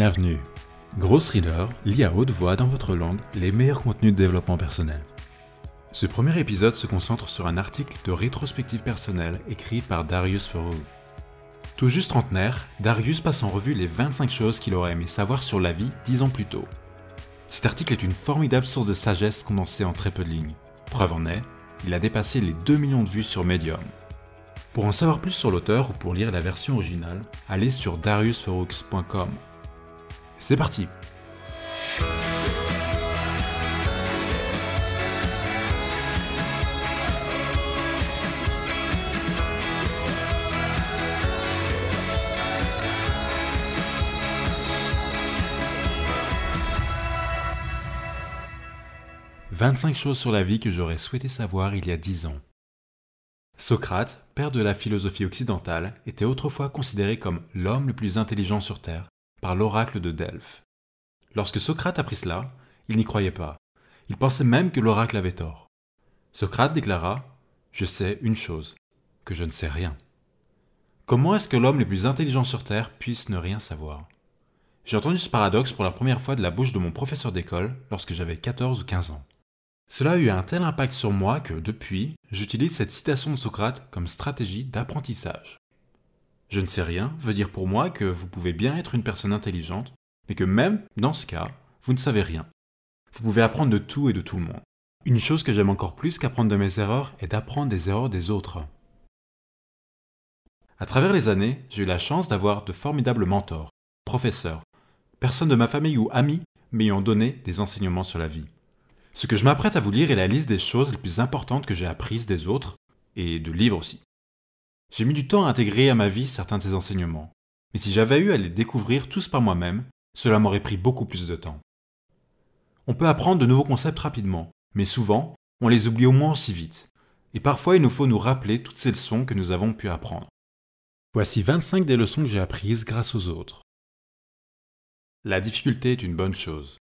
Bienvenue. Grosse Reader lit à haute voix dans votre langue les meilleurs contenus de développement personnel. Ce premier épisode se concentre sur un article de rétrospective personnelle écrit par Darius Farou. Tout juste trentenaire, Darius passe en revue les 25 choses qu'il aurait aimé savoir sur la vie dix ans plus tôt. Cet article est une formidable source de sagesse condensée en très peu de lignes. Preuve en est, il a dépassé les 2 millions de vues sur Medium. Pour en savoir plus sur l'auteur ou pour lire la version originale, allez sur dariusferoux.com. C'est parti 25 choses sur la vie que j'aurais souhaité savoir il y a 10 ans. Socrate, père de la philosophie occidentale, était autrefois considéré comme l'homme le plus intelligent sur Terre par l'oracle de Delphes. Lorsque Socrate apprit cela, il n'y croyait pas. Il pensait même que l'oracle avait tort. Socrate déclara Je sais une chose, que je ne sais rien. Comment est-ce que l'homme le plus intelligent sur Terre puisse ne rien savoir? J'ai entendu ce paradoxe pour la première fois de la bouche de mon professeur d'école lorsque j'avais 14 ou 15 ans. Cela a eu un tel impact sur moi que, depuis, j'utilise cette citation de Socrate comme stratégie d'apprentissage. Je ne sais rien veut dire pour moi que vous pouvez bien être une personne intelligente, mais que même dans ce cas, vous ne savez rien. Vous pouvez apprendre de tout et de tout le monde. Une chose que j'aime encore plus qu'apprendre de mes erreurs est d'apprendre des erreurs des autres. À travers les années, j'ai eu la chance d'avoir de formidables mentors, professeurs, personnes de ma famille ou amis m'ayant donné des enseignements sur la vie. Ce que je m'apprête à vous lire est la liste des choses les plus importantes que j'ai apprises des autres, et de livres aussi. J'ai mis du temps à intégrer à ma vie certains de ces enseignements, mais si j'avais eu à les découvrir tous par moi-même, cela m'aurait pris beaucoup plus de temps. On peut apprendre de nouveaux concepts rapidement, mais souvent, on les oublie au moins aussi vite, et parfois il nous faut nous rappeler toutes ces leçons que nous avons pu apprendre. Voici 25 des leçons que j'ai apprises grâce aux autres. La difficulté est une bonne chose.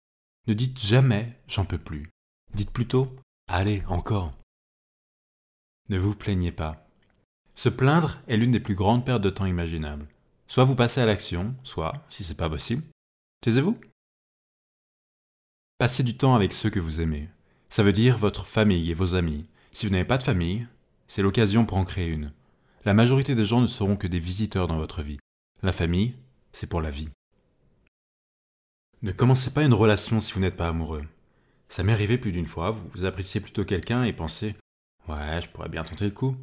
Ne dites jamais j'en peux plus. Dites plutôt Allez, encore. Ne vous plaignez pas. Se plaindre est l'une des plus grandes pertes de temps imaginables. Soit vous passez à l'action, soit, si c'est pas possible, taisez-vous. Passez du temps avec ceux que vous aimez. Ça veut dire votre famille et vos amis. Si vous n'avez pas de famille, c'est l'occasion pour en créer une. La majorité des gens ne seront que des visiteurs dans votre vie. La famille, c'est pour la vie. Ne commencez pas une relation si vous n'êtes pas amoureux. Ça m'est arrivé plus d'une fois, vous appréciez plutôt quelqu'un et pensez Ouais, je pourrais bien tenter le coup.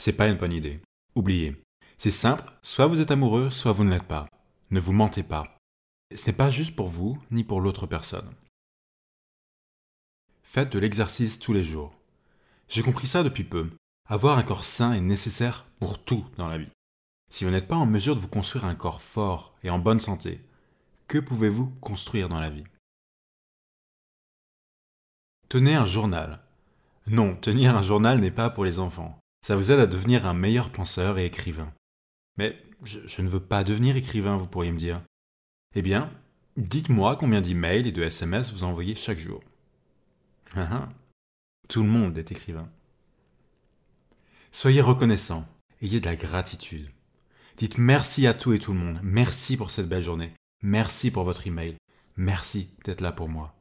C'est pas une bonne idée. Oubliez. C'est simple, soit vous êtes amoureux, soit vous ne l'êtes pas. Ne vous mentez pas. Ce n'est pas juste pour vous, ni pour l'autre personne. Faites de l'exercice tous les jours. J'ai compris ça depuis peu. Avoir un corps sain est nécessaire pour tout dans la vie. Si vous n'êtes pas en mesure de vous construire un corps fort et en bonne santé, que pouvez-vous construire dans la vie? Tenez un journal. Non, tenir un journal n'est pas pour les enfants. Ça vous aide à devenir un meilleur penseur et écrivain. Mais je, ne veux pas devenir écrivain, vous pourriez me dire. Eh bien, dites-moi combien d'emails et de SMS vous envoyez chaque jour. Ah, ah. Tout le monde est écrivain. Soyez reconnaissant, ayez de la gratitude. Dites merci à tout et tout le monde. Merci pour cette belle journée. Merci pour votre email. Merci d'être là pour moi.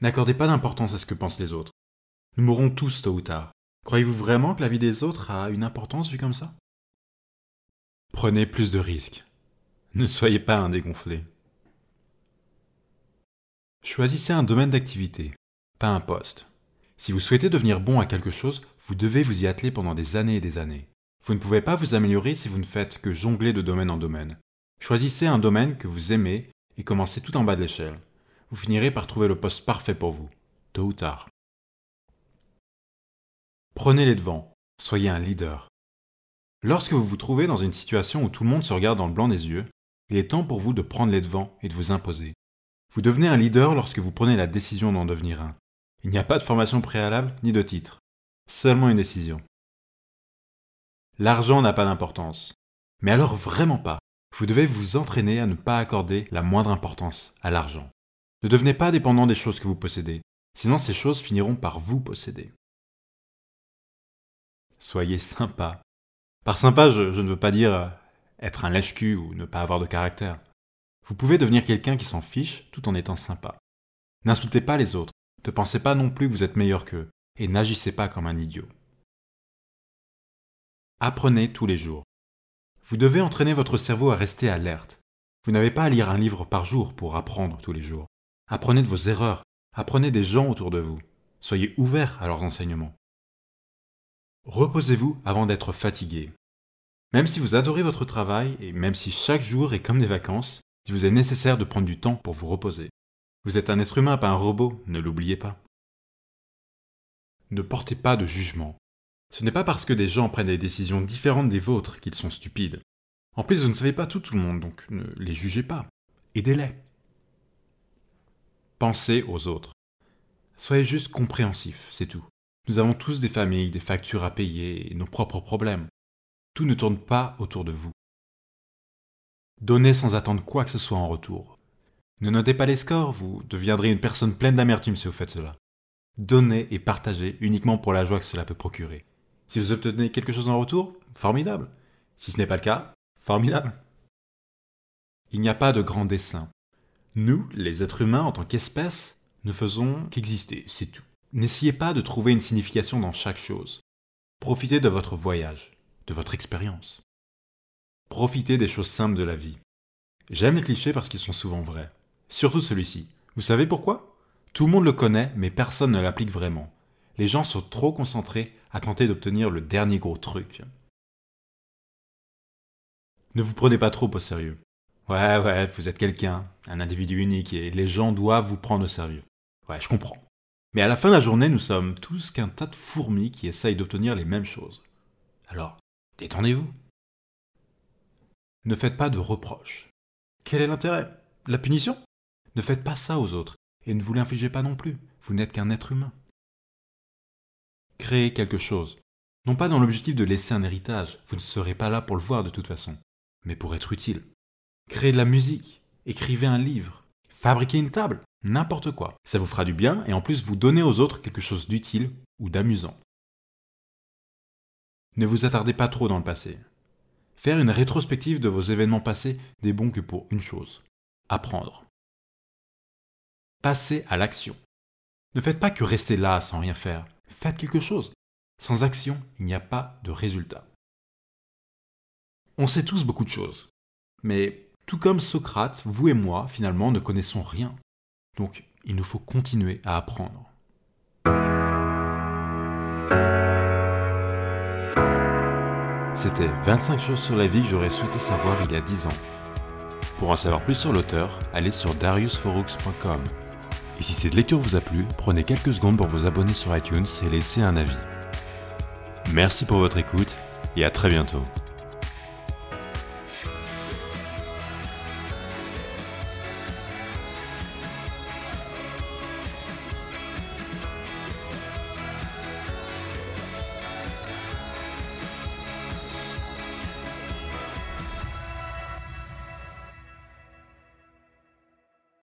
N'accordez pas d'importance à ce que pensent les autres. Nous mourrons tous tôt ou tard. Croyez-vous vraiment que la vie des autres a une importance vue comme ça? Prenez plus de risques. Ne soyez pas un dégonflé. Choisissez un domaine d'activité, pas un poste. Si vous souhaitez devenir bon à quelque chose, vous devez vous y atteler pendant des années et des années. Vous ne pouvez pas vous améliorer si vous ne faites que jongler de domaine en domaine. Choisissez un domaine que vous aimez et commencez tout en bas de l'échelle vous finirez par trouver le poste parfait pour vous, tôt ou tard. Prenez les devants, soyez un leader. Lorsque vous vous trouvez dans une situation où tout le monde se regarde dans le blanc des yeux, il est temps pour vous de prendre les devants et de vous imposer. Vous devenez un leader lorsque vous prenez la décision d'en devenir un. Il n'y a pas de formation préalable ni de titre, seulement une décision. L'argent n'a pas d'importance. Mais alors vraiment pas. Vous devez vous entraîner à ne pas accorder la moindre importance à l'argent. Ne devenez pas dépendant des choses que vous possédez, sinon ces choses finiront par vous posséder. Soyez sympa. Par sympa, je, ne veux pas dire euh, être un lèche-cul ou ne pas avoir de caractère. Vous pouvez devenir quelqu'un qui s'en fiche tout en étant sympa. N'insultez pas les autres, ne pensez pas non plus que vous êtes meilleur qu'eux, et n'agissez pas comme un idiot. Apprenez tous les jours. Vous devez entraîner votre cerveau à rester alerte. Vous n'avez pas à lire un livre par jour pour apprendre tous les jours. Apprenez de vos erreurs, apprenez des gens autour de vous. Soyez ouvert à leurs enseignements. Reposez-vous avant d'être fatigué. Même si vous adorez votre travail et même si chaque jour est comme des vacances, il vous est nécessaire de prendre du temps pour vous reposer. Vous êtes un être humain, pas un robot, ne l'oubliez pas. Ne portez pas de jugement. Ce n'est pas parce que des gens prennent des décisions différentes des vôtres qu'ils sont stupides. En plus, vous ne savez pas tout le monde, donc ne les jugez pas. Aidez-les. Pensez aux autres. Soyez juste compréhensif, c'est tout. Nous avons tous des familles, des factures à payer nos propres problèmes. Tout ne tourne pas autour de vous. Donnez sans attendre quoi que ce soit en retour. Ne notez pas les scores, vous deviendrez une personne pleine d'amertume si vous faites cela. Donnez et partagez uniquement pour la joie que cela peut procurer. Si vous obtenez quelque chose en retour, formidable. Si ce n'est pas le cas, formidable. Il n'y a pas de grand dessin. Nous, les êtres humains en tant qu'espèce, ne faisons qu'exister, c'est tout. N'essayez pas de trouver une signification dans chaque chose. Profitez de votre voyage, de votre expérience. Profitez des choses simples de la vie. J'aime les clichés parce qu'ils sont souvent vrais. Surtout celui-ci. Vous savez pourquoi? Tout le monde le connaît, mais personne ne l'applique vraiment les gens sont trop concentrés à tenter d'obtenir le dernier gros truc. Ne vous prenez pas trop au sérieux. Ouais, ouais, vous êtes quelqu'un, un individu unique, et les gens doivent vous prendre au sérieux. Ouais, je comprends. Mais à la fin de la journée, nous sommes tous qu'un tas de fourmis qui essayent d'obtenir les mêmes choses. Alors, détendez-vous. Ne faites pas de reproches. Quel est l'intérêt? La punition? Ne faites pas ça aux autres, et ne vous l'infligez pas non plus. Vous n'êtes qu'un être humain créer quelque chose. Non pas dans l'objectif de laisser un héritage, vous ne serez pas là pour le voir de toute façon, mais pour être utile. Créer de la musique, écrivez un livre, fabriquez une table, n'importe quoi. Ça vous fera du bien et en plus vous donnez aux autres quelque chose d'utile ou d'amusant. Ne vous attardez pas trop dans le passé. Faire une rétrospective de vos événements passés n'est bon que pour une chose, apprendre. Passez à l'action. Ne faites pas que rester là sans rien faire. Faites quelque chose. Sans action, il n'y a pas de résultat. On sait tous beaucoup de choses. Mais tout comme Socrate, vous et moi, finalement, ne connaissons rien. Donc, il nous faut continuer à apprendre. C'était 25 choses sur la vie que j'aurais souhaité savoir il y a 10 ans. Pour en savoir plus sur l'auteur, allez sur dariusforux.com. Et si cette lecture vous a plu, prenez quelques secondes pour vous abonner sur iTunes et laisser un avis. Merci pour votre écoute et à très bientôt.